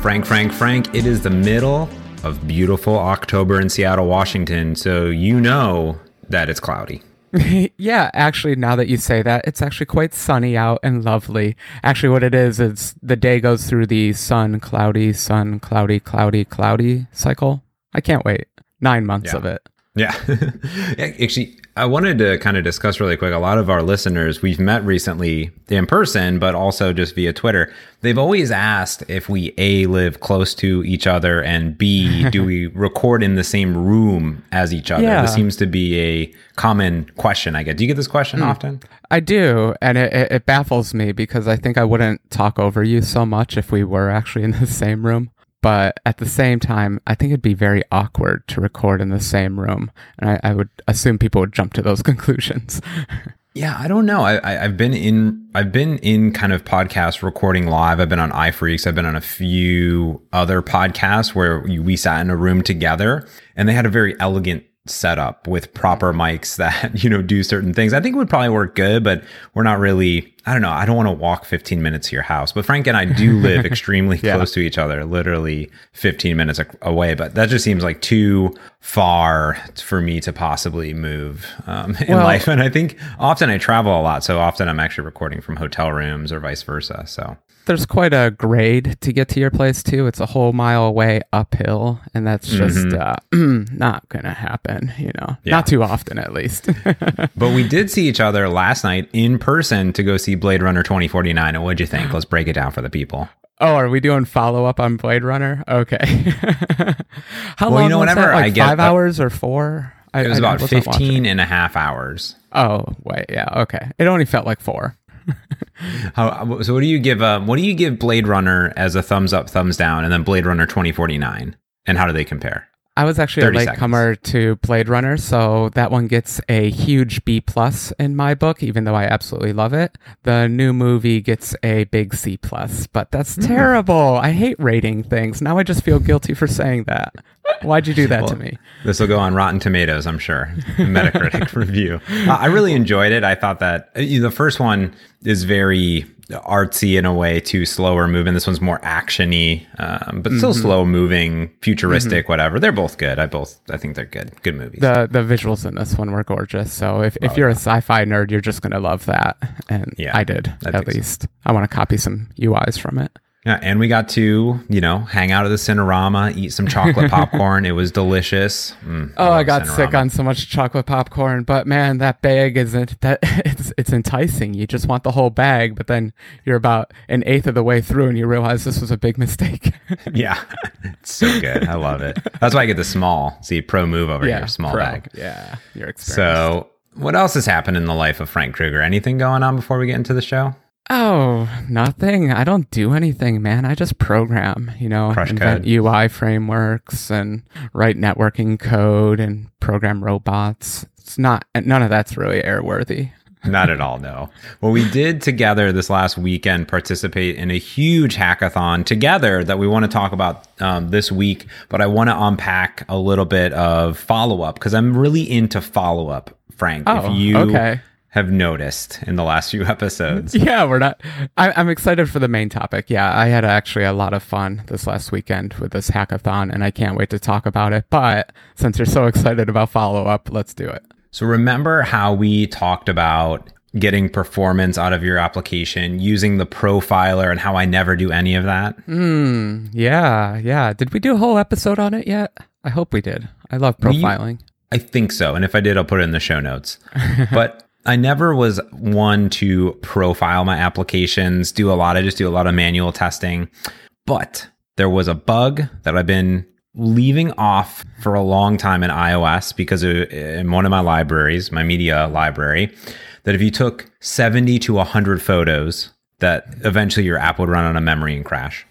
Frank, Frank, Frank. It is the middle of beautiful October in Seattle, Washington, so you know that it's cloudy. yeah, actually, now that you say that, it's actually quite sunny out and lovely. Actually, what it is, is the day goes through the sun, cloudy, sun, cloudy, cloudy, cloudy cycle. I can't wait. Nine months Yeah. of it. Yeah. Actually, I wanted to kind of discuss really quick. A lot of our listeners we've met recently in person, but also just via Twitter. They've always asked if we A, live close to each other, and B, do we record in the same room as each other? Yeah. This seems to be a common question I get. Do you get this question hmm. often? I do, and it, it, it baffles me because I think I wouldn't talk over you so much if we were actually in the same room. But at the same time, I think it'd be very awkward to record in the same room, and I, I would assume people would jump to those conclusions. Yeah, I don't know. I, I've been in I've been in kind of podcast recording live. I've been on iPhreaks. I've been on a few other podcasts where we sat in a room together, and they had a very elegant setup with proper mics that you know do certain things. I think it would probably work good, but we're not really. I don't know. I don't want to walk 15 minutes to your house, but Frank and I do live extremely Yeah. close to each other, literally 15 minutes away. But that just seems like too far for me to possibly move um, in Well- life. And I think often I travel a lot, so often I'm actually recording from hotel rooms or vice versa. So There's quite a grade to get to your place too. It's a whole mile away uphill, and that's just uh, not gonna happen. You know, Yeah. not too often at least. But we did see each other last night in person to go see Blade Runner 2049. And what'd you think? Let's break it down for the people. oh, are we doing follow up on Blade Runner? Okay. How Well, you long know, was whenever that? Like I get five a- hours or four? I, It was I about wasn't 15 and a half hours. Oh wait, yeah, okay. It only felt like four. How, so what do you give um, what do you give Blade Runner as a thumbs up, thumbs down, and then Blade Runner 2049? And how do they compare? I was actually a 30 latecomer to Blade Runner, so that one gets a huge B plus in my book, even though I absolutely love it. The new movie gets a big C plus, but that's Hmm. terrible. I hate rating things. Now I just feel guilty for saying that. Why'd you do that to me? This will go on Rotten Tomatoes, I'm sure. Metacritic review. Uh, I really enjoyed it. I thought that uh, the first one is very artsy in a way, too slower moving. This one's more actiony, um, but Mm-hmm. still slow moving, futuristic, whatever. They're both good. I both I think they're good. Good movies. The the visuals in this one were gorgeous. So if, if you're a sci-fi nerd, you're just gonna love that. And Yeah, I did I at think so. least. I want to copy some UIs from it. Yeah, and we got to you know hang out at the Cinerama, eat some chocolate popcorn. It was delicious. Mm, Oh, I love got sick on so much chocolate popcorn, but man, that bag isn't that it's it's enticing. You just want the whole bag, but then you're about an eighth of the way through and you realize this was a big mistake. Yeah, it's so good. I love it. That's why I get the small. See, pro move over here, small pro. bag. Yeah, your experience. So, what else has happened in the life of Frank Krueger? Anything going on before we get into the show? Oh, nothing. I don't do anything, man. I just program, you know, Crush invent code. UI frameworks and write networking code and program robots. It's not none of that's really airworthy. Not at all, no. Well, we did together this last weekend participate in a huge hackathon together that we want to talk about um, this week, but I want to unpack a little bit of follow up because I'm really into follow up, Frank. Oh, if you okay. Have noticed in the last few episodes. Yeah, we're not. I, I'm excited for the main topic. Yeah, I had actually a lot of fun this last weekend with this hackathon, and I can't wait to talk about it. But since you're so excited about follow up, let's do it. So remember how we talked about getting performance out of your application using the profiler and how I never do any of that? Hmm. Yeah. Yeah. Did we do a whole episode on it yet? I hope we did. I love We- profiling. I think so. And if I did, I'll put it in the show notes. but I never was one to profile my applications, do a lot. I just do a lot of manual testing. But there was a bug that I've been leaving off for a long time in iOS because of, in one of my libraries, my media library, that if you took 70 to 100 photos, that eventually your app would run on a memory and crash.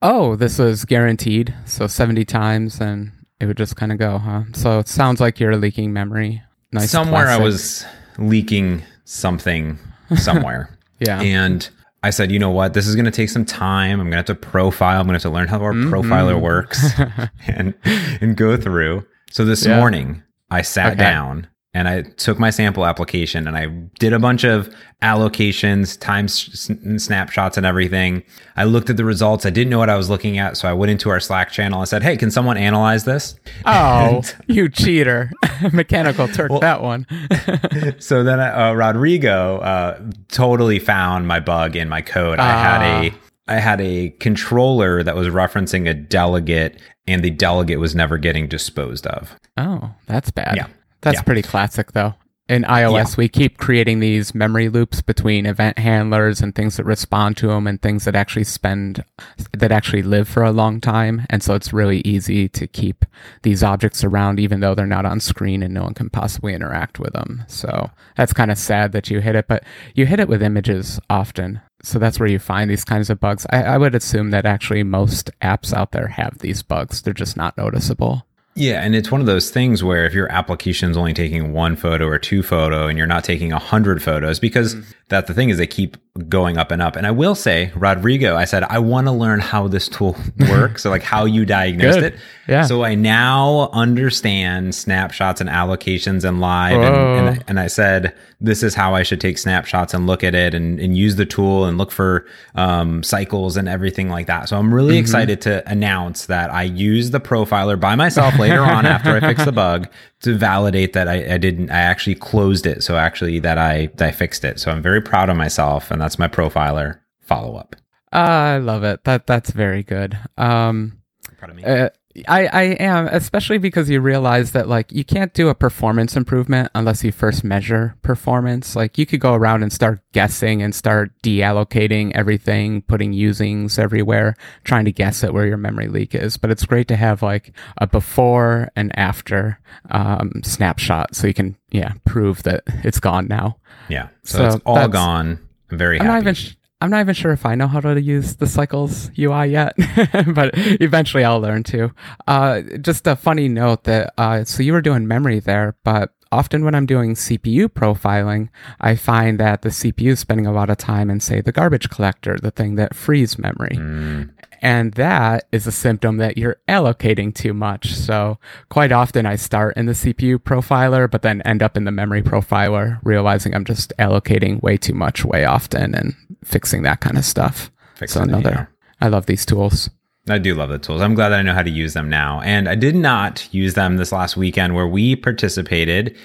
Oh, this was guaranteed. So 70 times and it would just kind of go, huh? So it sounds like you're leaking memory. Nice. Somewhere I was leaking something somewhere. Yeah. And I said, you know what? This is going to take some time. I'm going to have to profile. I'm going to have to learn how our Mm-hmm. profiler works and and go through. So this Yeah. morning, I sat Okay. down and I took my sample application and I did a bunch of allocations, time s- snapshots, and everything. I looked at the results. I didn't know what I was looking at, so I went into our Slack channel and said, "Hey, can someone analyze this?" Oh, you cheater! Mechanical Turk well, that one. so then uh, Rodrigo uh, totally found my bug in my code. Uh. I had a ah. Had a controller that was referencing a delegate, and the delegate was never getting disposed of. Oh, that's bad. Yeah. That's yeah. pretty classic, though. In iOS, yeah. we keep creating these memory loops between event handlers and things that respond to them and things that actually spend, that actually live for a long time. And so it's really easy to keep these objects around even though they're not on screen and no one can possibly interact with them. So that's kind of sad that you hit it, but you hit it with images often. So that's where you find these kinds of bugs. I, I would assume that actually most apps out there have these bugs. They're just not noticeable. Yeah, and it's one of those things where if your application is only taking one photo or two photo and you're not taking a hundred photos, because mm-hmm. that the thing is they keep going up and up. And I will say, Rodrigo, I said I want to learn how this tool works, so like how you diagnosed it. Yeah. So I now understand snapshots and allocations and live, and, and, and I said this is how I should take snapshots and look at it and, and use the tool and look for um, cycles and everything like that. So I'm really mm-hmm. excited to announce that I use the profiler by myself later on after I fix the bug to validate that I, I, didn't, I actually closed it. So actually that I, that I fixed it. So I'm very proud of myself and that's my profiler follow up. Uh, I love it. That that's very good. Um, proud of me. Uh, I, I am, especially because you realize that like you can't do a performance improvement unless you first measure performance. Like you could go around and start guessing and start deallocating everything, putting usings everywhere, trying to guess at where your memory leak is. But it's great to have like a before and after um, snapshot so you can yeah prove that it's gone now. Yeah, so, so it's all gone. I'm very happy. I'm not even I'm not even sure if I know how to use the Cycles UI yet, but eventually I'll learn to. Uh, just a funny note that uh, so you were doing memory there, but often when I'm doing CPU profiling, I find that the CPU is spending a lot of time in, say, the garbage collector, the thing that frees memory. Mm. And that is a symptom that you're allocating too much. So quite often I start in the CPU profiler, but then end up in the memory profiler, realizing I'm just allocating way too much way often and fixing that kind of stuff. Fixing so another, it, yeah. I love these tools. I do love the tools. I'm glad that I know how to use them now. And I did not use them this last weekend where we participated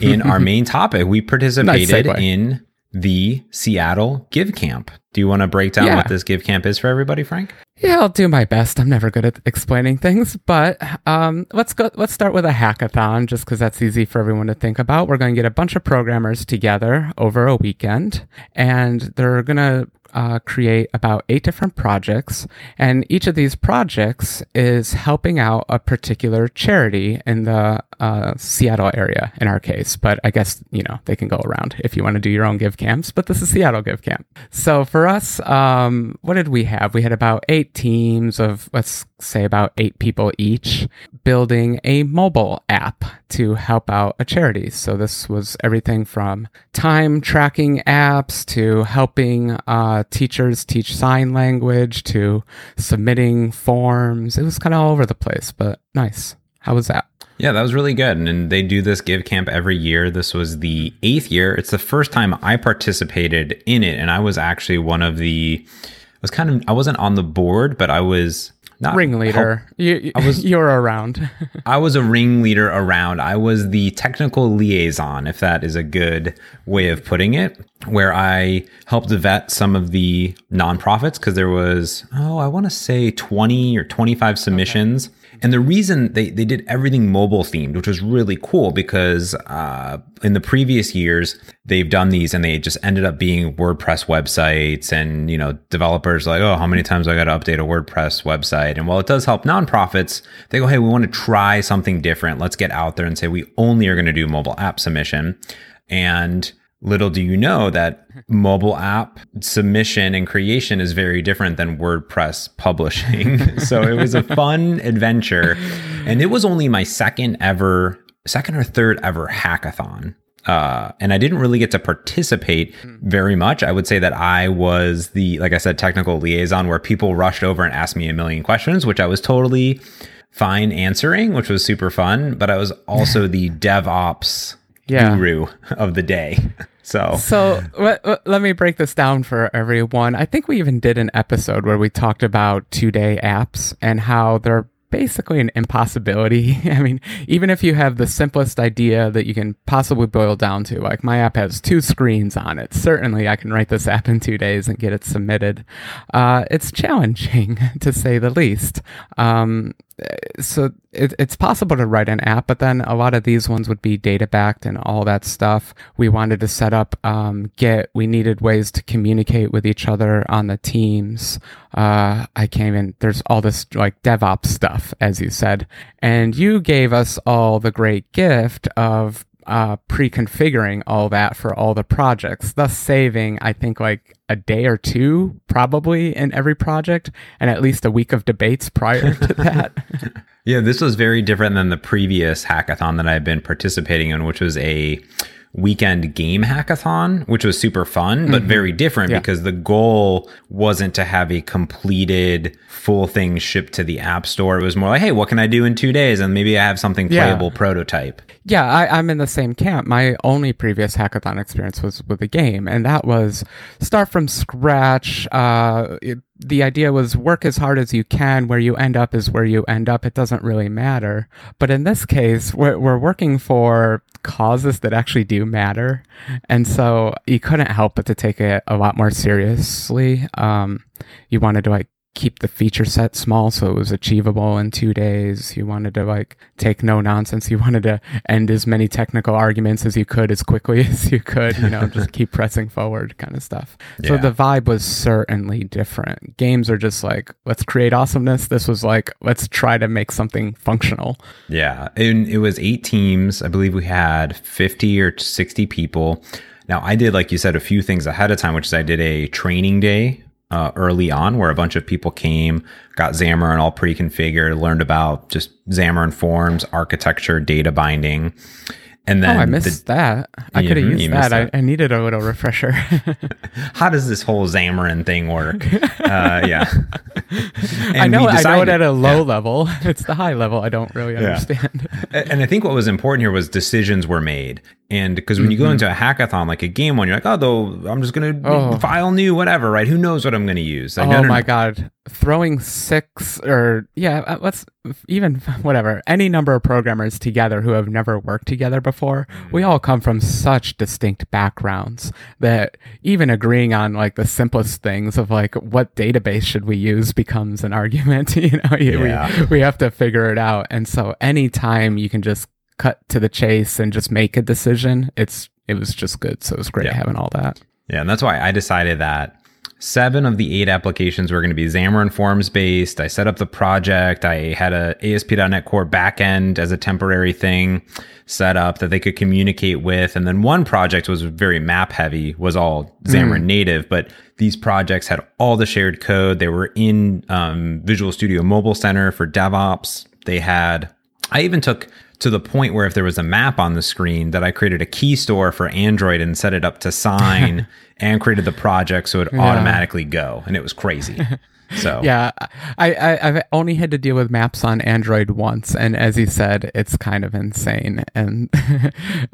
in our main topic. We participated nice in the Seattle Give Camp. Do you want to break down yeah. what this Give Camp is for everybody, Frank? Yeah, I'll do my best. I'm never good at explaining things, but um, let's go. Let's start with a hackathon, just because that's easy for everyone to think about. We're going to get a bunch of programmers together over a weekend, and they're going to uh, create about eight different projects, and each of these projects is helping out a particular charity in the uh, Seattle area, in our case. But I guess you know they can go around if you want to do your own give camps. But this is Seattle Give Camp. So for us, um, what did we have? We had about eight teams of let's say about eight people each, building a mobile app to help out a charity. So this was everything from time tracking apps to helping uh, teachers teach sign language to submitting forms. It was kind of all over the place, but nice. How was that? Yeah, that was really good. And they do this Give Camp every year. This was the eighth year. It's the first time I participated in it. And I was actually one of the, I was kind of, I wasn't on the board, but I was not ringleader. Help. You, I was you're around. I was a ringleader around. I was the technical liaison, if that is a good way of putting it, where I helped vet some of the nonprofits because there was oh I want to say 20 or 25 submissions. Okay. And the reason they, they did everything mobile themed, which was really cool because uh, in the previous years, they've done these and they just ended up being WordPress websites and, you know, developers like, oh, how many times I got to update a WordPress website? And while it does help nonprofits, they go, hey, we want to try something different. Let's get out there and say we only are going to do mobile app submission. And Little do you know that mobile app submission and creation is very different than WordPress publishing. so it was a fun adventure. And it was only my second ever, second or third ever hackathon. Uh, and I didn't really get to participate very much. I would say that I was the, like I said, technical liaison where people rushed over and asked me a million questions, which I was totally fine answering, which was super fun. But I was also the DevOps Yeah. guru of the day. So So let, let- me break this down for everyone. I think we even did an episode where we talked about two day apps and how they're basically an impossibility. I mean, even if you have the simplest idea that you can possibly boil down to, like my app has two screens on it, certainly I can write this app in two days and get it submitted. Uh, it's challenging to say the least. Um, so it, it's possible to write an app, but then a lot of these ones would be data backed and all that stuff. We wanted to set up um, Git. We needed ways to communicate with each other on the teams. Uh, I came in. There's all this like DevOps stuff, as you said, and you gave us all the great gift of uh, pre-configuring all that for all the projects, thus saving, I think, like a day or two probably in every project, and at least a week of debates prior to that. Yeah, this was very different than the previous hackathon that I've been participating in, which was a weekend game hackathon, which was super fun, but very different Yeah. because the goal wasn't to have a completed full thing shipped to the App Store. It was more like, hey, what can I do in two days? And maybe I have something Yeah. playable prototype. Yeah, I, I'm in the same camp. My only previous hackathon experience was with a game, and that was start from scratch. Uh, the idea was work as hard as you can. Where you end up is where you end up. It doesn't really matter. But in this case, we're, we're working for causes that actually do matter, and so you couldn't help but to take it a lot more seriously. Um, you wanted to like keep the feature set small so it was achievable in two days. You wanted to like take no nonsense. You wanted to end as many technical arguments as you could as quickly as you could, you know, just keep pressing forward kind of stuff. So Yeah. the vibe was certainly different. Games are just like, let's create awesomeness. This was like, let's try to make something functional. Yeah, and it was eight teams. I believe we had 50 or 60 people. Now, I did, like you said, a few things ahead of time, which is I did a training day uh, early on where a bunch of people came, got Xamarin all pre configured, learned about just Xamarin forms, architecture, data binding. And Oh, then I the- missed that. I could have used missed that. I. I needed a little refresher. how does this whole Xamarin thing work? uh, yeah. I know, we I know it at a low level. It's the high level I don't really understand. A- And I think what was important here was decisions were made. And because when you go into a hackathon, like a game one, you're like, oh, though, I'm just going to Oh. file new, whatever, right? Who knows what I'm going to use? Like, oh no, no, my no. god throwing six or yeah uh, let's even whatever any number of programmers together who have never worked together before we all come from such distinct backgrounds that even agreeing on like the simplest things of like what database should we use becomes an argument you know Yeah. we, we have to figure it out and so anytime you can just cut to the chase and just make a decision it's it was just good so it was great Yeah. having all that Yeah, and that's why I decided that seven of the eight applications were going to be Xamarin Forms based. I set up the project. I had a ASP.NET Core backend as a temporary thing set up that they could communicate with. And then one project was very map heavy, was all Xamarin native, but these projects had all the shared code. They were in um, Visual Studio Mobile Center for DevOps. They had I even took to the point where if there was a map on the screen that I created a key store for Android and set it up to sign and created the project so it would automatically go. And it was crazy. So Yeah, I, I I've only had to deal with maps on Android once, and as you said, it's kind of insane. And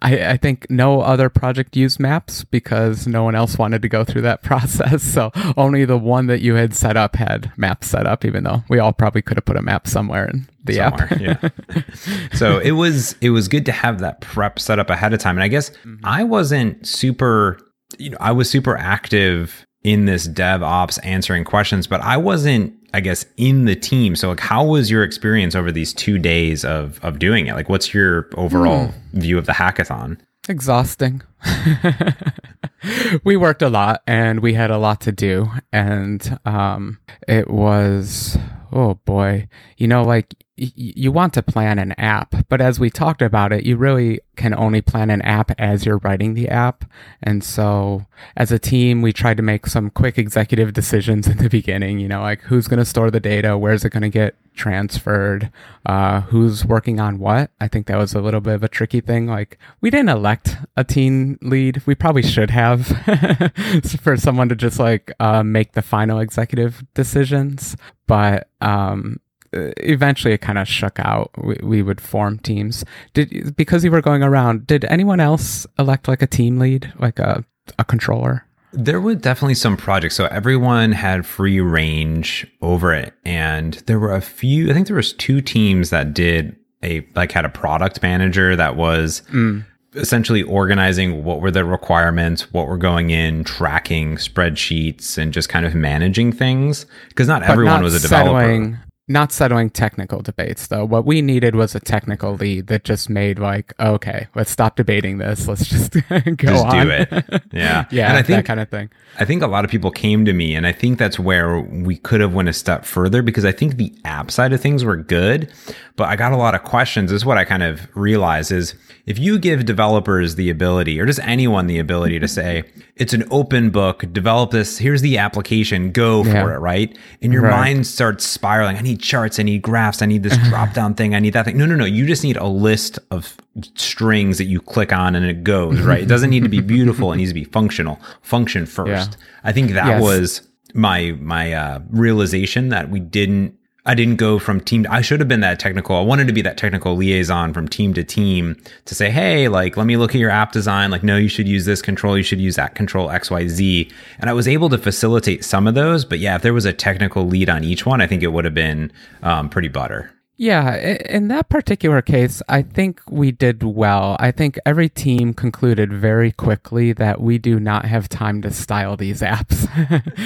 I I think no other project used maps because no one else wanted to go through that process. So only the one that you had set up had maps set up, even though we all probably could have put a map somewhere in the somewhere. app. yeah. So it was it was good to have that prep set up ahead of time. And I guess mm-hmm. I wasn't super you know, I was super active in this DevOps answering questions, but I wasn't, I guess, in the team. So like how was your experience over these two days of of doing it? Like what's your overall view of the hackathon? exhausting. we worked a lot and we had a lot to do and um it was oh boy you know like you want to plan an app but as we talked about it you really can only plan an app as you're writing the app. And so as a team we tried to make some quick executive decisions in the beginning you know like who's going to store the data where's it going to get transferred uh, who's working on what. I think that was a little bit of a tricky thing. Like we didn't elect a team lead. We probably should have for someone to just like uh, make the final executive decisions. But um, eventually it kind of shook out. We, we would form teams. Did because you were going around? Did anyone else elect like a team lead, like a a controller? There were definitely some projects. So everyone had free range over it. And there were a few, I think there was two teams that did a, like had a product manager that was Mm. essentially organizing what were the requirements, what were going in, tracking spreadsheets and just kind of managing things. Cause not But everyone not was a developer. settling- Not settling technical debates though. What we needed was a technical lead that just made like, okay, let's stop debating this. Let's just go Just on. do it. Yeah. yeah, And I think that kind of thing. I think a lot of people came to me, and I think that's where we could have went a step further because I think the app side of things were good, but I got a lot of questions. This is what I kind of realize is if you give developers the ability, or just anyone the ability to say, it's an open book, develop this, here's the application, go for Yeah. it, right? And your Right. mind starts spiraling. I need charts, I need graphs, I need this drop down thing, I need that thing. No, no, no. You just need a list of strings that you click on and it goes, right? It doesn't need to be beautiful, it needs to be functional. Function first. Yeah. I think that Yes. was my my uh, realization that we didn't. I didn't go from team. I should have been that technical. I wanted to be that technical liaison from team to team to say, hey, like, let me look at your app design. Like, no, you should use this control. You should use that control X, Y, Z. And I was able to facilitate some of those. But yeah, if there was a technical lead on each one, I think it would have been um, pretty butter. Yeah, in that particular case, I think we did well. I think every team concluded very quickly that we do not have time to style these apps.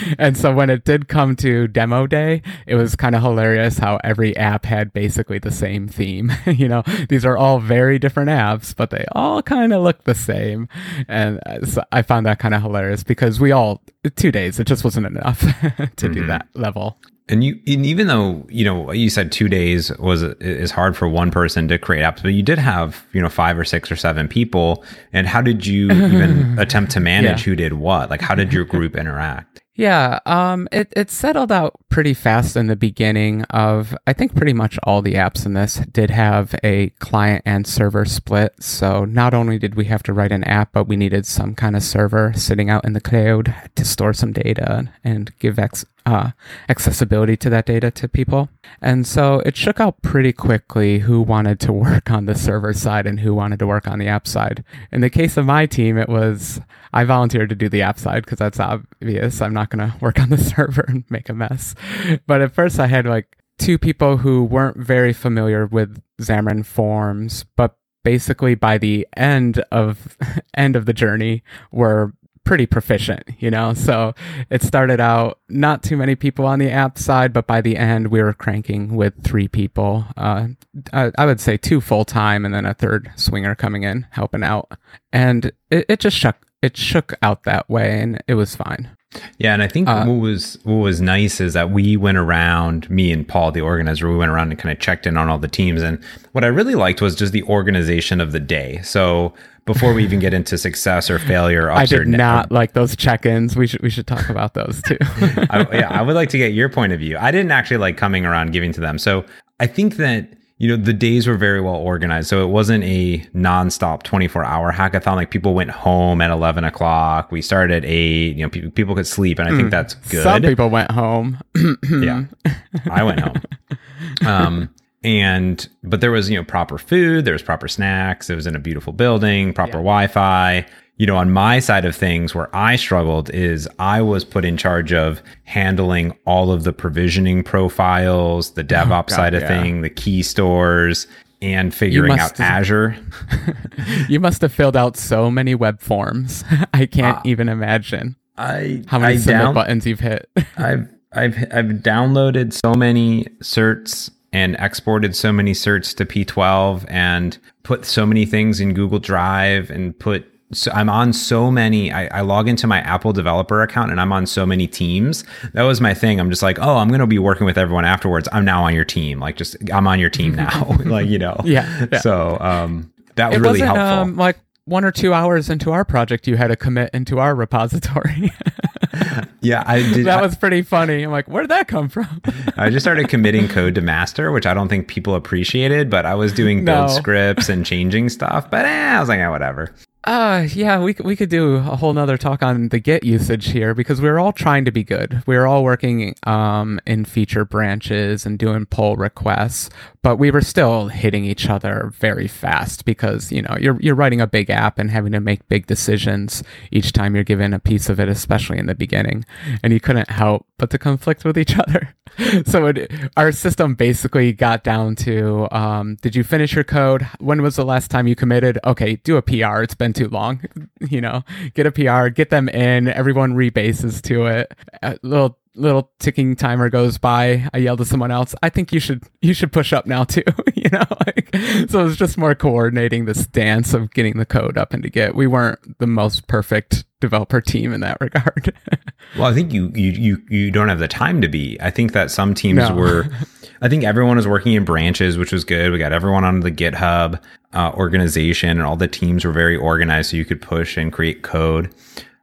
and so when it did come to demo day, it was kind of hilarious how every app had basically the same theme. you know, these are all very different apps, but they all kind of look the same. And uh, so I found that kind of hilarious because we all, two days, it just wasn't enough to do that level. And you, and even though you know you said two days was is hard for one person to create apps, but you did have you know five or six or seven people. And how did you even attempt to manage Yeah. who did what? Like, how did your group interact? Yeah, um, it, it settled out pretty fast in the beginning of, I think pretty much all the apps in this did have a client and server split. So not only did we have to write an app, but we needed some kind of server sitting out in the cloud to store some data and give ex, uh, accessibility to that data to people. And so it shook out pretty quickly who wanted to work on the server side and who wanted to work on the app side. In the case of my team, it was I volunteered to do the app side because that's obvious. I'm not going to work on the server and make a mess. But at first, I had like two people who weren't very familiar with Xamarin Forms, but basically by the end of end of the journey were pretty proficient, you know. So it started out not too many people on the app side, but by the end we were cranking with three people. Uh, I, I would say two full time, and then a third swinger coming in helping out, and it, it just shook it shook out that way, and it was fine. Yeah, and I think Uh, what was what was nice is that we went around, me and Paul, the organizer, we went around and kind of checked in on all the teams. And what I really liked was just the organization of the day. So before we even get into success or failure, I did not like those check-ins. We should we should talk about those too. I, yeah, I would like to get your point of view. I didn't actually like coming around giving to them. So I think that you know the days were very well organized. So it wasn't a nonstop 24 hour hackathon. Like people went home at 11 o'clock. We started at eight. You know, people people could sleep, and I think that's good. Mm. Some people went home. yeah i went home um and but there was you know proper food there was proper snacks it was in a beautiful building proper wi-fi you know on my side of things where i struggled is i was put in charge of handling all of the provisioning profiles the oh, devops Oh, God, side of yeah. thing the key stores and figuring out must- azure you must have filled out so many web forms. I can't uh, even imagine i how many I submit down- buttons you've hit. I've I've I've downloaded so many certs and exported so many certs to P12 and put so many things in Google Drive and put so I'm on so many I, I log into my Apple developer account and I'm on so many teams. That was my thing. I'm just like, oh, I'm gonna be working with everyone afterwards. I'm now on your team. Like just I'm on your team now. like, you know. Yeah, yeah. So um that was it really helpful. um, like one or two hours into our project you had a commit into our repository. yeah, I did. that was pretty funny. I'm like, where did that come from? I just started committing code to master, which I don't think people appreciated, but I was doing build No. scripts and changing stuff. But eh, I was like, eh, whatever. Uh, yeah, we, we could do a whole nother talk on the Git usage here because we're all trying to be good. We're all working um, in feature branches and doing pull requests, but we were still hitting each other very fast because, you know, you're, you're writing a big app and having to make big decisions each time you're given a piece of it, especially in the beginning. And you couldn't help but to conflict with each other. so it, our system basically got down to um, did you finish your code? When was the last time you committed? Okay do a pr it's been too long you know. Get a pr get them in. Everyone rebases to it. A little little ticking timer goes by i yell to someone else i think you should you should push up now too you know like so it's just more coordinating this dance of getting the code up into git we weren't the most perfect developer team in that regard Well, I think you you you you don't have the time to be. I think that some teams No. were. I think everyone was working in branches, which was good. We got everyone on the GitHub uh, organization, and all the teams were very organized, so you could push and create code.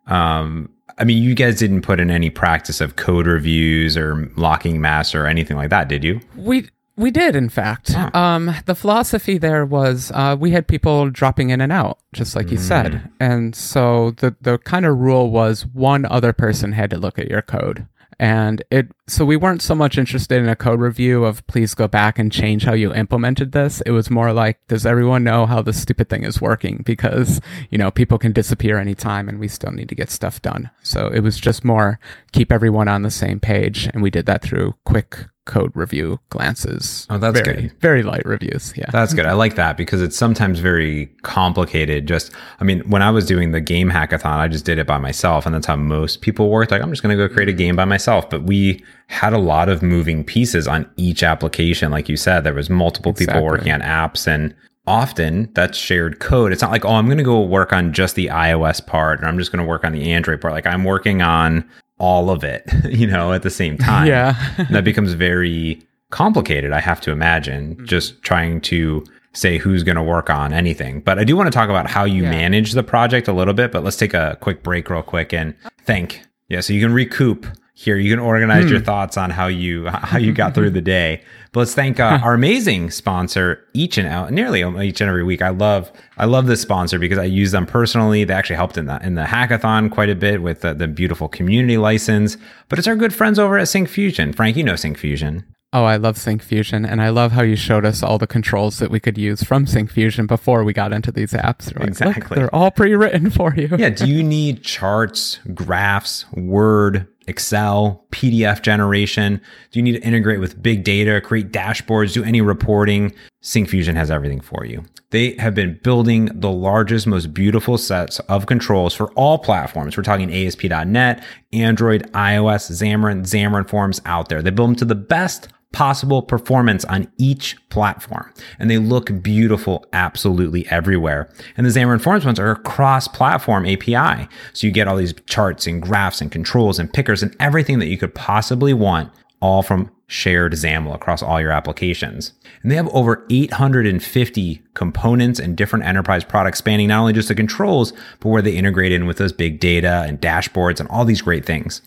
Um, I mean, you guys didn't put in any practice of code reviews or locking mass or anything like that, did you? We we did, in fact. Um, the philosophy there was uh, we had people dropping in and out, just like you said, and so the the kind of rule was one other person had to look at your code, and it. So we weren't so much interested in a code review of please go back and change how you implemented this. It was more like, does everyone know how this stupid thing is working? Because you know people can disappear anytime, and we still need to get stuff done. So it was just more keep everyone on the same page, and we did that through quick code review glances. Oh, that's very, good. Very light reviews. Yeah. That's good. I like that because it's sometimes very complicated. Just, I mean, when I was doing the game hackathon, I just did it by myself. And that's how most people worked. Like, I'm just going to go create a game by myself. But we had a lot of moving pieces on each application. Like you said, there was multiple people working on apps and often that's shared code. It's not like, oh, I'm going to go work on just the iOS part or I'm just going to work on the Android part. Like, I'm working on all of it, you know, at the same time yeah. that becomes very complicated, I have to imagine, Mm-hmm. just trying to say who's going to work on anything. But I do want to talk about how you Yeah. manage the project a little bit, but let's take a quick break real quick and thank. Yeah, so you can recoup here. You can organize Hmm. your thoughts on how you how you got through the day. But let's thank uh, our amazing sponsor each and out nearly each and every week. I love I love this sponsor because I use them personally. They actually helped in the in the hackathon quite a bit with the, the beautiful community license. But it's our good friends over at Syncfusion. Frank, you know Syncfusion. Oh, I love Syncfusion, and I love how you showed us all the controls that we could use from Syncfusion before we got into these apps. Like, Exactly. they're all pre-written for you. yeah, do you need charts, graphs, Word, Excel, PDF generation? Do you need to integrate with big data, create dashboards, do any reporting? SyncFusion has everything for you. They have been building the largest, most beautiful sets of controls for all platforms. We're talking ASP.NET, Android, iOS, Xamarin, Xamarin Forms out there. They build them to the best possible performance on each platform. And they look beautiful absolutely everywhere. And the Xamarin Forms ones are a cross platform API. So you get all these charts and graphs and controls and pickers and everything that you could possibly want, all from shared XAML across all your applications. And they have over 850 components and different enterprise products spanning not only just the controls, but where they integrate in with those big data and dashboards and all these great things.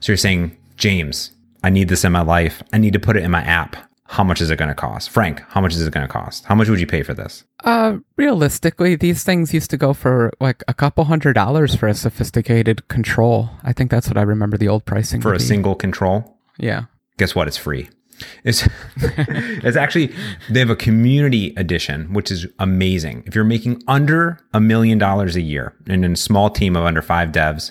So you're saying, James, I need this in my life. I need to put it in my app. How much is it going to cost? Frank, how much is it going to cost? How much would you pay for this? Uh, realistically, these things used to go for like a couple hundred dollars for a sophisticated control. I think that's what I remember the old pricing For a be. single control? Yeah. Guess what? It's free. It's, it's actually, they have a community edition, which is amazing. If you're making under a million dollars a year and in a small team of under five devs,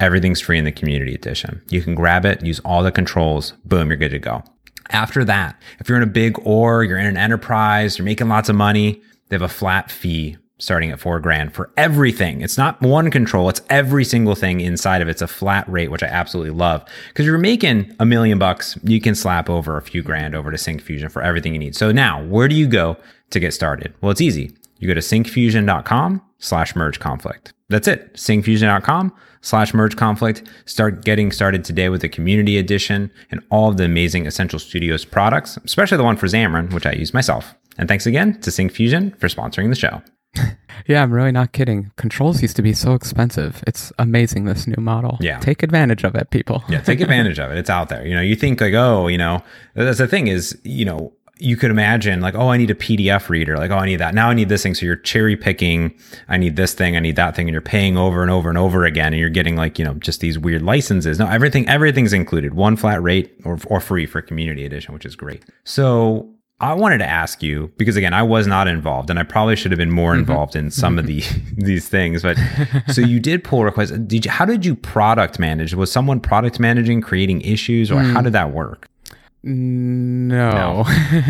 everything's free in the community edition. You can grab it, use all the controls, boom, you're good to go. After that, if you're in a big or you're in an enterprise, you're making lots of money, they have a flat fee starting at four grand for everything. It's not one control, it's every single thing inside of it. It's a flat rate, which I absolutely love. Because you're making a million bucks, you can slap over a few grand over to Syncfusion for everything you need. So now, where do you go to get started? Well, it's easy. You go to syncfusion.com slash merge conflict. That's it. Syncfusion.com slash merge conflict. Start getting started today with the community edition and all of the amazing Essential Studios products, especially the one for Xamarin, which I use myself. And thanks again to Syncfusion for sponsoring the show. Yeah, I'm really not kidding. Controls used to be so expensive. It's amazing this new model. Yeah. Take advantage of it, people. yeah, take advantage of it. It's out there. You know, you think like, oh, you know, that's the thing is, you know, you could imagine like, oh, I need a PDF reader. Like, oh, I need that. Now I need this thing. So you're cherry picking. I need this thing. I need that thing. And you're paying over and over and over again. And you're getting like, you know, just these weird licenses. No, everything, everything's included. One flat rate or, or free for community edition, which is great. So I wanted to ask you because again, I was not involved, and I probably should have been more mm-hmm. involved in some of mm-hmm. the these things. But so you did pull requests. Did you? How did you product manage? Was someone product managing, creating issues, or how hmm. did that work? No.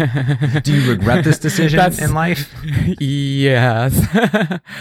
Do you regret this decision That's- in life? yes.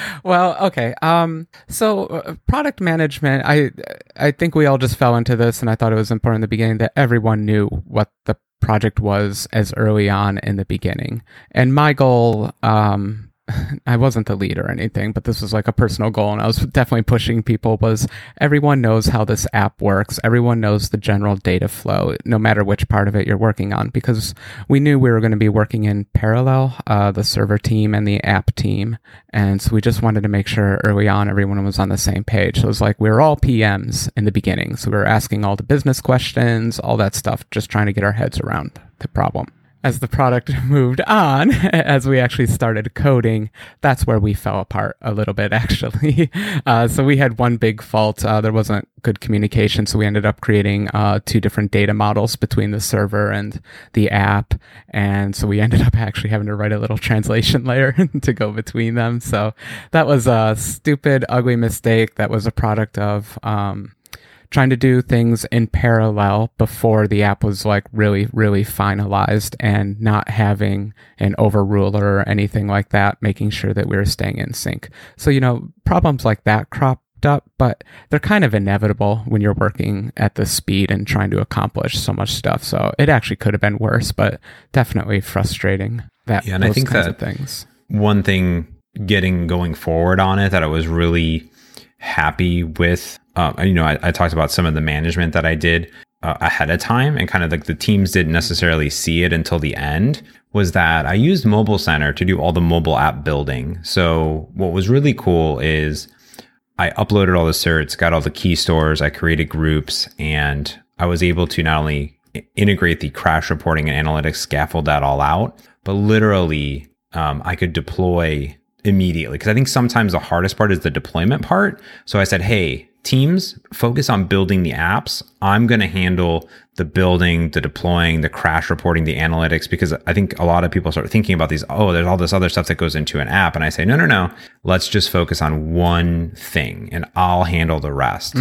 well, okay. Um, so uh, product management, I I think we all just fell into this, and I thought it was important in the beginning that everyone knew what the project was as early on in the beginning. And my goal, um, I wasn't the lead or anything, but this was like a personal goal, and I was definitely pushing people. Was everyone knows how this app works? Everyone knows the general data flow, no matter which part of it you're working on, because we knew we were going to be working in parallel, uh, the server team and the app team, and so we just wanted to make sure early on everyone was on the same page. So it was like we were all PMs in the beginning, so we were asking all the business questions, all that stuff, just trying to get our heads around the problem as the product moved on, as we actually started coding, that's where we fell apart a little bit, actually. Uh, so we had one big fault. Uh, there wasn't good communication. So we ended up creating uh, two different data models between the server and the app. And so we ended up actually having to write a little translation layer to go between them. So that was a stupid, ugly mistake. That was a product of, um, trying to do things in parallel before the app was like really, really finalized and not having an overruler or anything like that, making sure that we were staying in sync. So, you know, problems like that cropped up, but they're kind of inevitable when you're working at the speed and trying to accomplish so much stuff. So it actually could have been worse, but definitely frustrating that Yeah, and I think kinds that- of things. one thing getting going forward on it that I was really happy with. Um, you know, I, I talked about some of the management that I did uh, ahead of time, and kind of like the teams didn't necessarily see it until the end. Was that I used Mobile Center to do all the mobile app building. So what was really cool is I uploaded all the certs, got all the key stores, I created groups, and I was able to not only integrate the crash reporting and analytics, scaffold that all out, but literally um, I could deploy immediately. Because I think sometimes the hardest part is the deployment part. So I said, hey, teams, focus on building the apps. I'm going to handle the building, the deploying, the crash reporting, the analytics, because I think a lot of people start thinking about these, oh, there's all this other stuff that goes into an app. And I say, no, no, no, let's just focus on one thing and I'll handle the rest.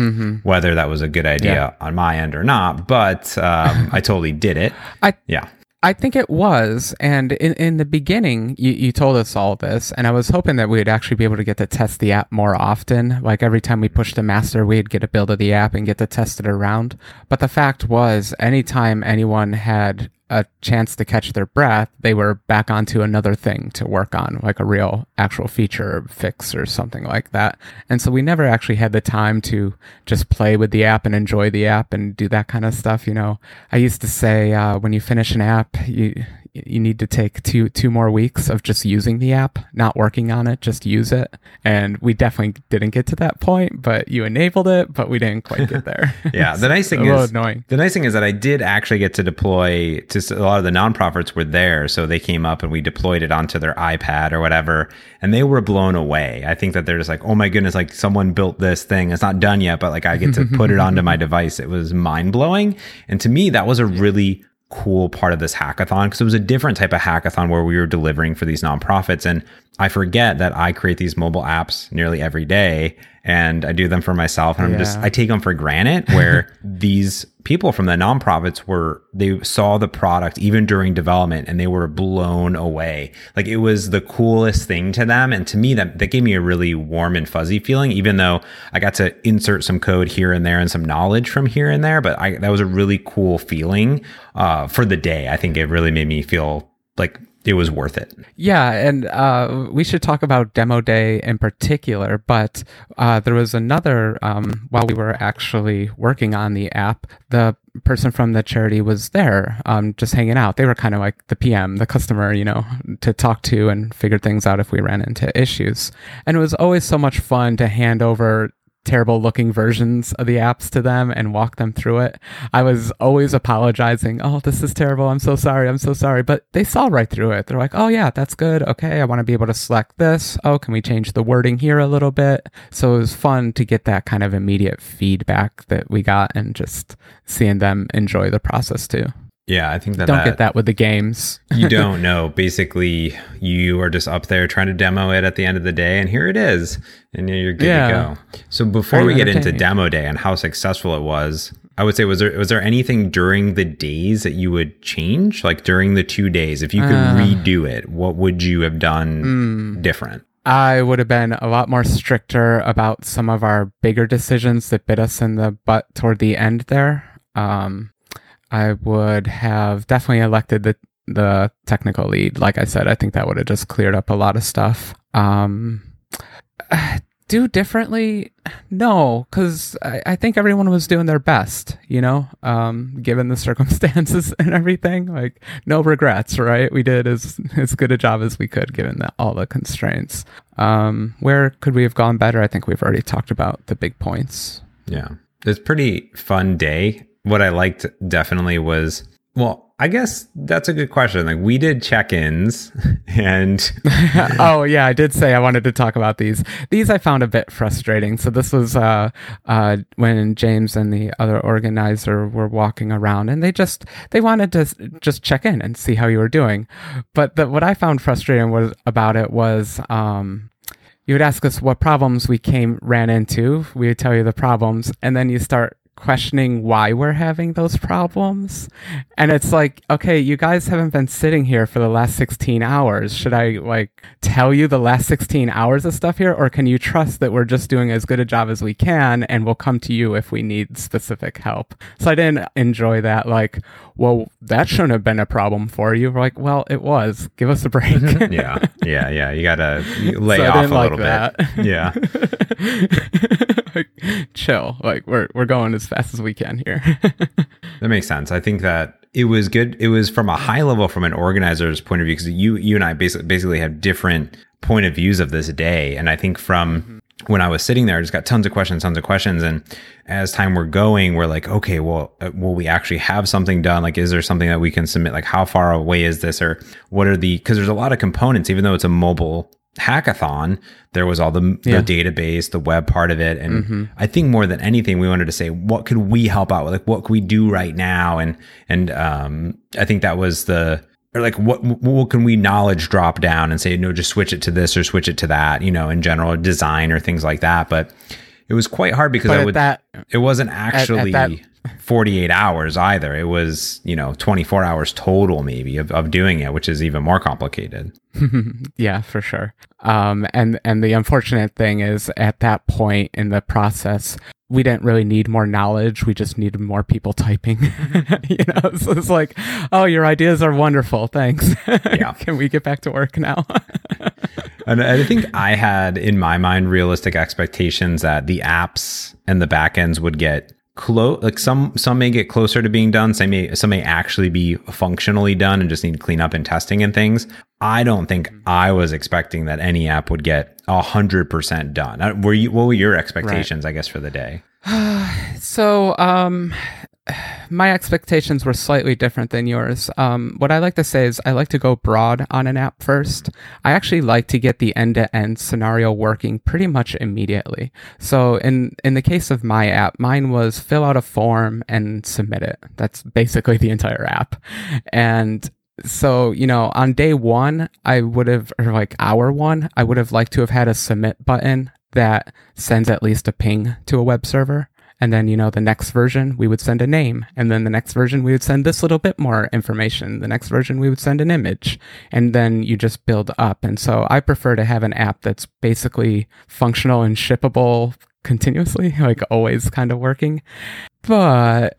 Whether that was a good idea on my end or not, but um, I totally did it. I Yeah. I think it was. And in, in the beginning, you, you told us all this, and I was hoping that we'd actually be able to get to test the app more often. Like every time we pushed the master, we'd get a build of the app and get to test it around. But the fact was, anytime anyone had a chance to catch their breath, they were back onto another thing to work on, like a real actual feature fix or something like that. And so we never actually had the time to just play with the app and enjoy the app and do that kind of stuff. You know, I used to say uh, when you finish an app, you you need to take two two more weeks of just using the app, not working on it, just use it. And we definitely didn't get to that point, but you enabled it, but we didn't quite get there. Yeah, the nice thing is annoying. the nice thing is that I did actually get to deploy to a lot of the nonprofits were there, so they came up and we deployed it onto their iPad or whatever, and they were blown away. I think that they're just like, oh my goodness, like someone built this thing. It's not done yet, but like I get to put it onto my device. It was mind blowing, and to me, that was a really cool part of this hackathon because it was a different type of hackathon where we were delivering for these nonprofits. And I forget that I create these mobile apps nearly every day and I do them for myself and I'm just I take them for granted where these people from the nonprofits were they saw the product even during development and they were blown away. Like it was the coolest thing to them and to me that that gave me a really warm and fuzzy feeling even though I got to insert some code here and there and some knowledge from here and there but I that was a really cool feeling uh, for the day. I think it really made me feel like it was worth it Yeah, and uh, we should talk about demo day in particular. But uh, there was another um, while we were actually working on the app. The person from the charity was there, um, just hanging out. They were kind of like the PM, the customer, you know, to talk to and figure things out if we ran into issues. And it was always so much fun to hand over terrible looking versions of the apps to them and walk them through it. I was always apologizing. Oh, this is terrible. I'm so sorry. I'm so sorry. But they saw right through it. They're like, oh, yeah, that's good. Okay. I want to be able to select this. Oh, can we change the wording here a little bit? So it was fun to get that kind of immediate feedback that we got and just seeing them enjoy the process too. Yeah, I think that don't that, get that with the games. you don't know. Basically, you are just up there trying to demo it at the end of the day, and here it is, and you're good Yeah. to go. So before Very we get into demo day and how successful it was, I would say was there was there anything during the days that you would change, like during the two days, if you could Uh. redo it, what would you have done Hmm. different? I would have been a lot more stricter about some of our bigger decisions that bit us in the butt toward the end there. Um, I would have definitely elected the the technical lead. Like I said, I think that would have just cleared up a lot of stuff. Um, do differently? No, because I, I think everyone was doing their best, you know, um, given the circumstances and everything. Like, no regrets, right? We did as, as good a job as we could given the, all the constraints. Um, where could we have gone better? I think we've already talked about the big points. Yeah. It's pretty fun day. What I liked definitely was, well, I guess that's a good question. Like we did check-ins and oh yeah, I did say I wanted to talk about these. These I found a bit frustrating. So this was uh, uh, when James and the other organizer were walking around, and they just they wanted to just check in and see how you were doing. But the, what I found frustrating was about it was. Um, you would ask us what problems we came ran into. We would tell you the problems, and then you start questioning why we're having those problems. And it's like, okay, you guys haven't been sitting here for the last 16 hours. Should I like tell you the last 16 hours of stuff here? Or can you trust that we're just doing as good a job as we can and we'll come to you if we need specific help? So I didn't enjoy that. Like, well, that shouldn't have been a problem for you. We're like, well, it was. Give us a break. yeah, yeah, yeah. You gotta lay So off a like little that. bit. Yeah. like, chill. Like we're we're going as fast as we can here. That makes sense. I think that it was good. It was from a high level, from an organizer's point of view, because you you and I basically basically have different point of views of this day. And I think from mm-hmm. When I was sitting there, I just got tons of questions, tons of questions. And as time we're going, we're like, okay, well, uh, will we actually have something done? Like, is there something that we can submit? Like, how far away is this, or what are the? Because there's a lot of components, even though it's a mobile hackathon there was all the, Yeah. the database the web part of it and i think more than anything we wanted to say what could we help out with like what could we do right now and and um i think that was the or like what what can we knowledge drop down and say no just switch it to this or switch it to that you know in general design or things like that. But it was quite hard because but i would that it wasn't actually that- 48 hours either. It was you know 24 hours total maybe of, of doing it which is even more complicated. Yeah, for sure. Um, and and the unfortunate thing is, at that point in the process, we didn't really need more knowledge. We just needed more people typing. you know, mm-hmm. so it's like, oh, your ideas are wonderful. Thanks. Yeah. Can we get back to work now? And I think I had in my mind realistic expectations that the apps and the backends would get close. Like some some may get closer to being done. Some may some may actually be functionally done and just need cleanup and testing and things. I don't think I was expecting that any app would get hundred percent done. Were you? What were your expectations? I guess for the day. So, um, my expectations were slightly different than yours. Um, what I like to say is I like to go broad on an app first. I actually like to get the end-to-end scenario working pretty much immediately. So, in in the case of my app, mine was fill out a form and submit it. That's basically the entire app, and so you know on day one i would have or like hour one i would have liked to have had a submit button that sends at least a ping to a web server and then you know the next version we would send a name. And then the next version we would send this little bit more information. The next version we would send an image. And then you just build up. And so i prefer to have an app that's basically functional and shippable continuously like always kind of working. But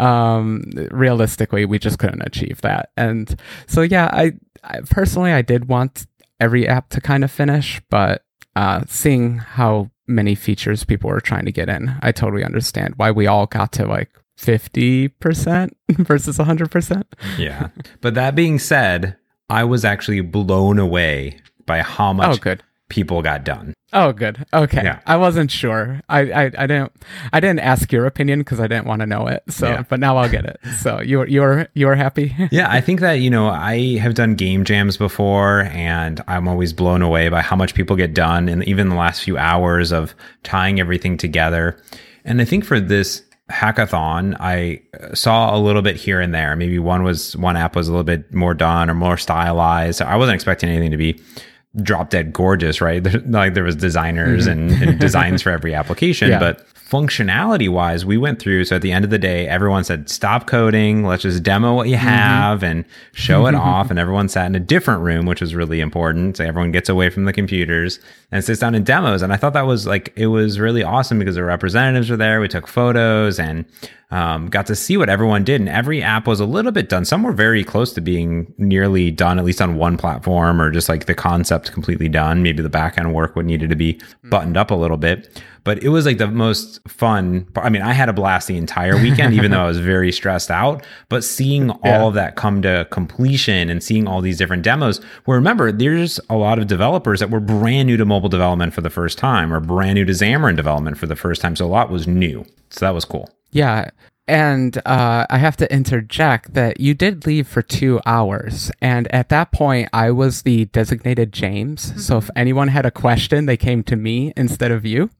um realistically we just couldn't achieve that. And so yeah I, I personally i did want every app to kind of finish. But uh seeing how many features people were trying to get in i totally understand why we all got to like 50% versus 100%. Yeah. but that being said, I was actually blown away by how oh, much Oh, good. People got done. Oh, good. Okay. Yeah. I wasn't sure. I, I, I didn't I didn't ask your opinion because I didn't want to know it. So, Yeah. but now I'll get it. So you're you're you're happy. Yeah, I think that, you know, I have done game jams before and I'm always blown away by how much people get done and even the last few hours of tying everything together. And I think for this hackathon, I uh, saw a little bit here and there. Maybe one was one app was a little bit more done or more stylized. I wasn't expecting anything to be drop dead gorgeous, right? Like there was designers mm-hmm. and, and designs for every application, Yeah. but functionality wise, we went through. So at the end of the day, everyone said, stop coding. Let's just demo what you mm-hmm. have and show it mm-hmm. off. And everyone sat in a different room, which was really important. So everyone gets away from the computers and sits down in demos. And I thought that was like, it was really awesome because the representatives were there. We took photos and um, got to see what everyone did. And every app was a little bit done. Some were very close to being nearly done, at least on one platform, or just like the concept completely done. Maybe the back end work would needed to be buttoned up a little bit. But it was like the most fun. I mean, I had a blast the entire weekend, even though I was very stressed out. But seeing Yeah. all of that come to completion and seeing all these different demos, well, remember, there's a lot of developers that were brand new to mobile development for the first time or brand new to Xamarin development for the first time. So a lot was new. So that was cool. Yeah. And uh, I have to interject that you did leave for two hours. And at that point, I was the designated James. So if anyone had a question, they came to me instead of you.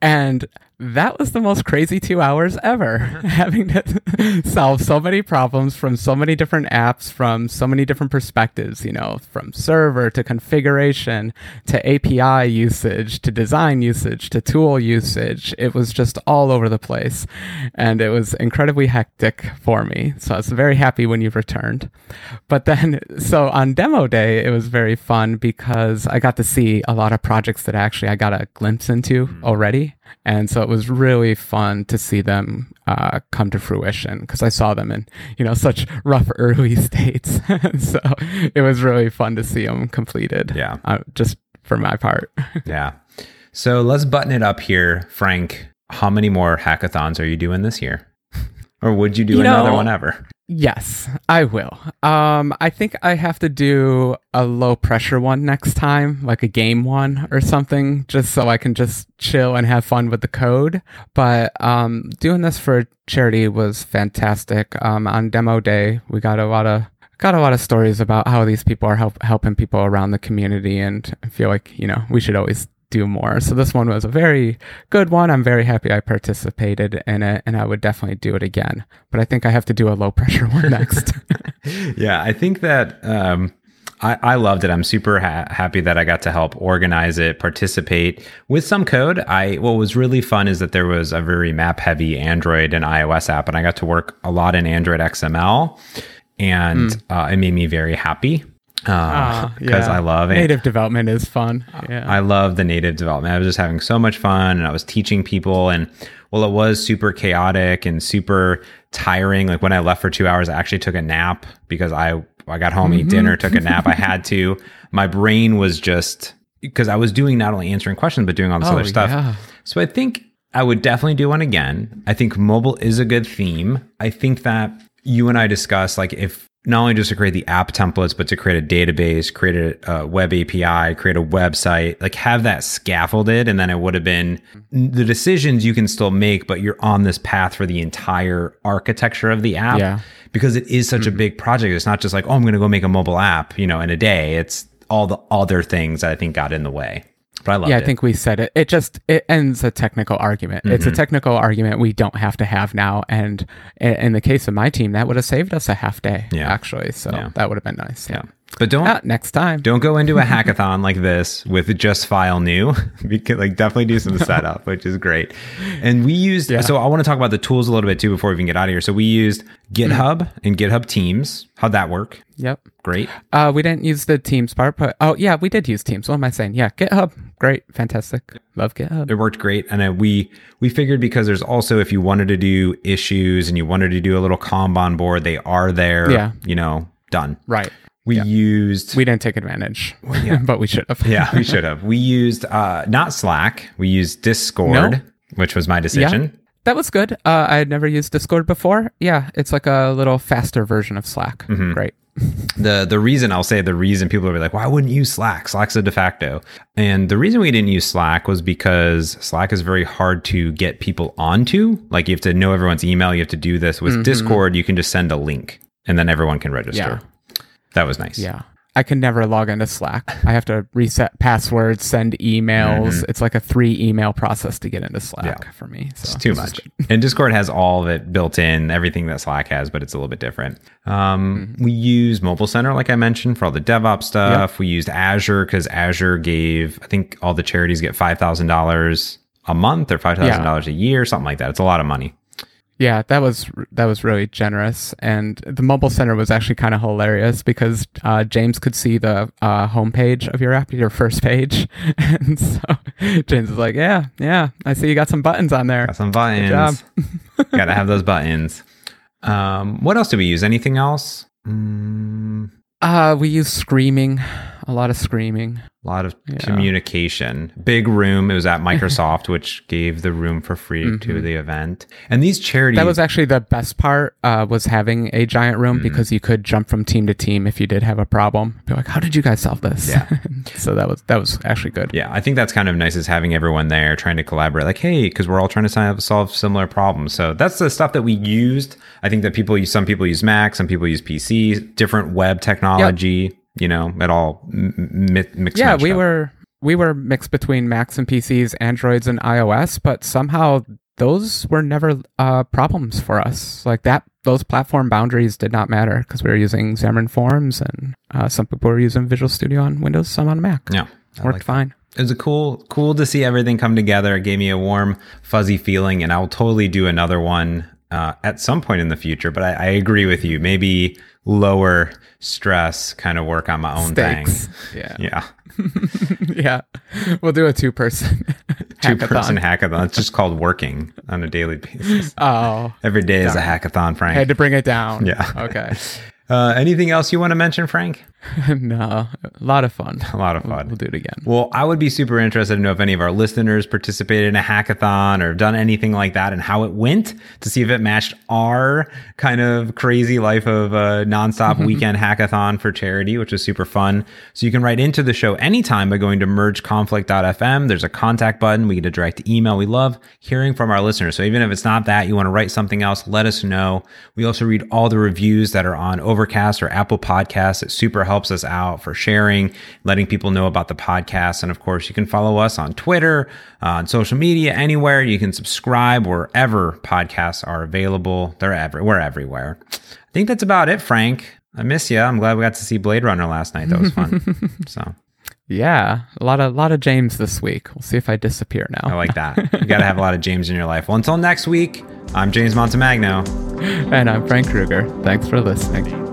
And that was the most crazy two hours ever, having to solve so many problems from so many different apps, from so many different perspectives, you know, from server to configuration to API usage to design usage to tool usage. It was just all over the place. And it was incredibly hectic for me. So I was very happy when you returned. But then, so on demo day, it was very fun because I got to see a lot of projects that actually I got a glimpse into hmm. already. And so it was really fun to see them uh, come to fruition because I saw them in, you know, such rough early states. so it was really fun to see them completed. Yeah. Uh, just for my part. Yeah. So let's button it up here, Frank. How many more hackathons are you doing this year? or would you do You another know- one ever? Yes, I will. Um, I think I have to do a low pressure one next time, like a game one or something, just so I can just chill and have fun with the code. But um, doing this for charity was fantastic. Um, on demo day, we got a lot of got a lot of stories about how these people are help, helping people around the community, and I feel like you know we should always do more. So this one was a very good one. I'm very happy I participated in it, and I would definitely do it again. But I think I have to do a low pressure one next. yeah, I think that um, I, I loved it. I'm super ha- happy that I got to help organize it, participate with some code. I what was really fun is that there was a very map heavy Android and iOS app, and I got to work a lot in Android XML, and uh, it made me very happy because Ah, yeah. I love it. native development is fun. Yeah. I love the native development. I was just having so much fun and I was teaching people and well it was super chaotic and super tiring. Like when I left for 2 hours I actually took a nap because I I got home, ate dinner, took a nap. I had to. My brain was just because I was doing not only answering questions but doing all this Oh, other stuff. yeah. So I think I would definitely do one again. I think mobile is a good theme. I think that you and I discussed like if not only just to create the app templates, but to create a database, create a, a web API, create a website, like have that scaffolded. And then it would have been the decisions you can still make, but you're on this path for the entire architecture of the app Yeah. because it is such a mm-hmm. big project. It's not just like, oh, I'm going to go make a mobile app, you know, in a day. It's all the other things that I think got in the way. But I love yeah, it. I think we said it. It just it ends a technical argument. It's Mm-hmm. a technical argument we don't have to have now. And in the case of my team, that would have saved us a half day. Yeah. actually. So Yeah. that would have been nice. yeah. But don't next time. Don't go into a hackathon like this with just file new. because like definitely do some setup, which is great. And we used Yeah. so I want to talk about the tools a little bit too before we even get out of here. So we used GitHub and GitHub Teams. How'd that work? Yep. Great. Uh, we didn't use the Teams part, but oh yeah, we did use Teams. What am I saying? Yeah, GitHub, great, fantastic, love GitHub. It worked great. And then we we figured because there's also if you wanted to do issues and you wanted to do a little Kanban board, they are there. Yeah. You know, done. Right. We used We didn't take advantage, but we should have. yeah, we should have. We used uh not Slack. We used Discord, No. which was my decision. that was good. Uh, I had never used Discord before. Yeah, it's like a little faster version of Slack. Mm-hmm. Great. the the reason I'll say the reason people will be like, why wouldn't you use Slack? Slack's a de facto. And the reason we didn't use Slack was because Slack is very hard to get people onto. Like you have to know everyone's email. You have to do this. With Discord, you can just send a link and then everyone can register. That was nice. Yeah. I can never log into Slack. I have to reset passwords, send emails. It's like a three email process to get into Slack Mm-hmm. Yeah. for me. So It's too much. And Discord has all of it built in, everything that Slack has, but it's a little bit different. Um, Mm-hmm. We use Mobile Center, like I mentioned, for all the DevOps stuff. We used Azure because Azure gave, I think all the charities get $5,000 a month or $5,000 a year, something like that. It's a lot of money. Yeah, that was that was really generous, and the mobile center was actually kind of hilarious because uh, James could see the uh, homepage of your app, your first page, and so James was like, "Yeah, yeah, I see you got some buttons on there." Got some buttons. job. Got to have those buttons. Um, what else do we use? Anything else? Mm, Uh, we use screaming, a lot of screaming. A lot of communication. Big room. It was at Microsoft, which gave the room for free to the event. And these charities. Mm-hmm. That was actually the best part. Uh, was having a giant room because you could jump from team to team if you did have a problem. Be like, "How did you guys solve this?" Yeah. so that was that was actually good. Yeah, I think that's kind of nice is having everyone there trying to collaborate. Like, hey, because we're all trying to sign up, solve similar problems. So that's the stuff that we used. I think that people use some people use Mac, some people use PC, different web technology. You know, at all m- m- mixed. yeah we up. were we were mixed between macs and pcs androids and ios but somehow those were never uh, problems for us like that those platform boundaries did not matter because we were using xamarin forms and uh, some people were using visual studio on windows some on mac Yeah, I worked like fine it was a cool cool to see everything come together it gave me a warm fuzzy feeling and i'll totally do another one uh, at some point in the future but I, I agree with you. Maybe lower stress kind of work on my own Stakes. thing yeah. Yeah. Yeah. We'll do a two person two person hackathon. It's just called working on a daily basis. Oh. Every day is a hackathon Frank. I had to bring it down. Yeah. okay. Uh, anything else you want to mention frank no a lot of fun a lot of we'll, fun we'll do it again Well, I would be super interested to know if any of our listeners participated in a hackathon or done anything like that and how it went to see if it matched our kind of crazy life of a nonstop weekend hackathon for charity, which was super fun. So you can write into the show anytime by going to mergeconflict.fm. There's a contact button. We get a direct email. We love hearing from our listeners. So even if it's not that, you want to write something else, let us know. We also read all the reviews that are on Overcast or Apple Podcasts. It's super helps us out for sharing, letting people know about the podcast. And of course, you can follow us on Twitter, uh, on social media, anywhere. You can subscribe wherever podcasts are available. They're every, we're everywhere. I think that's about it, Frank. I miss you. I'm glad we got to see Blade Runner last night. That was fun. so yeah a lot of lot of james this week we'll see if i disappear now I like that. You got to have a lot of James in your life. Well, until next week, I'm James Montemagno. And I'm Frank Krueger. Thanks for listening.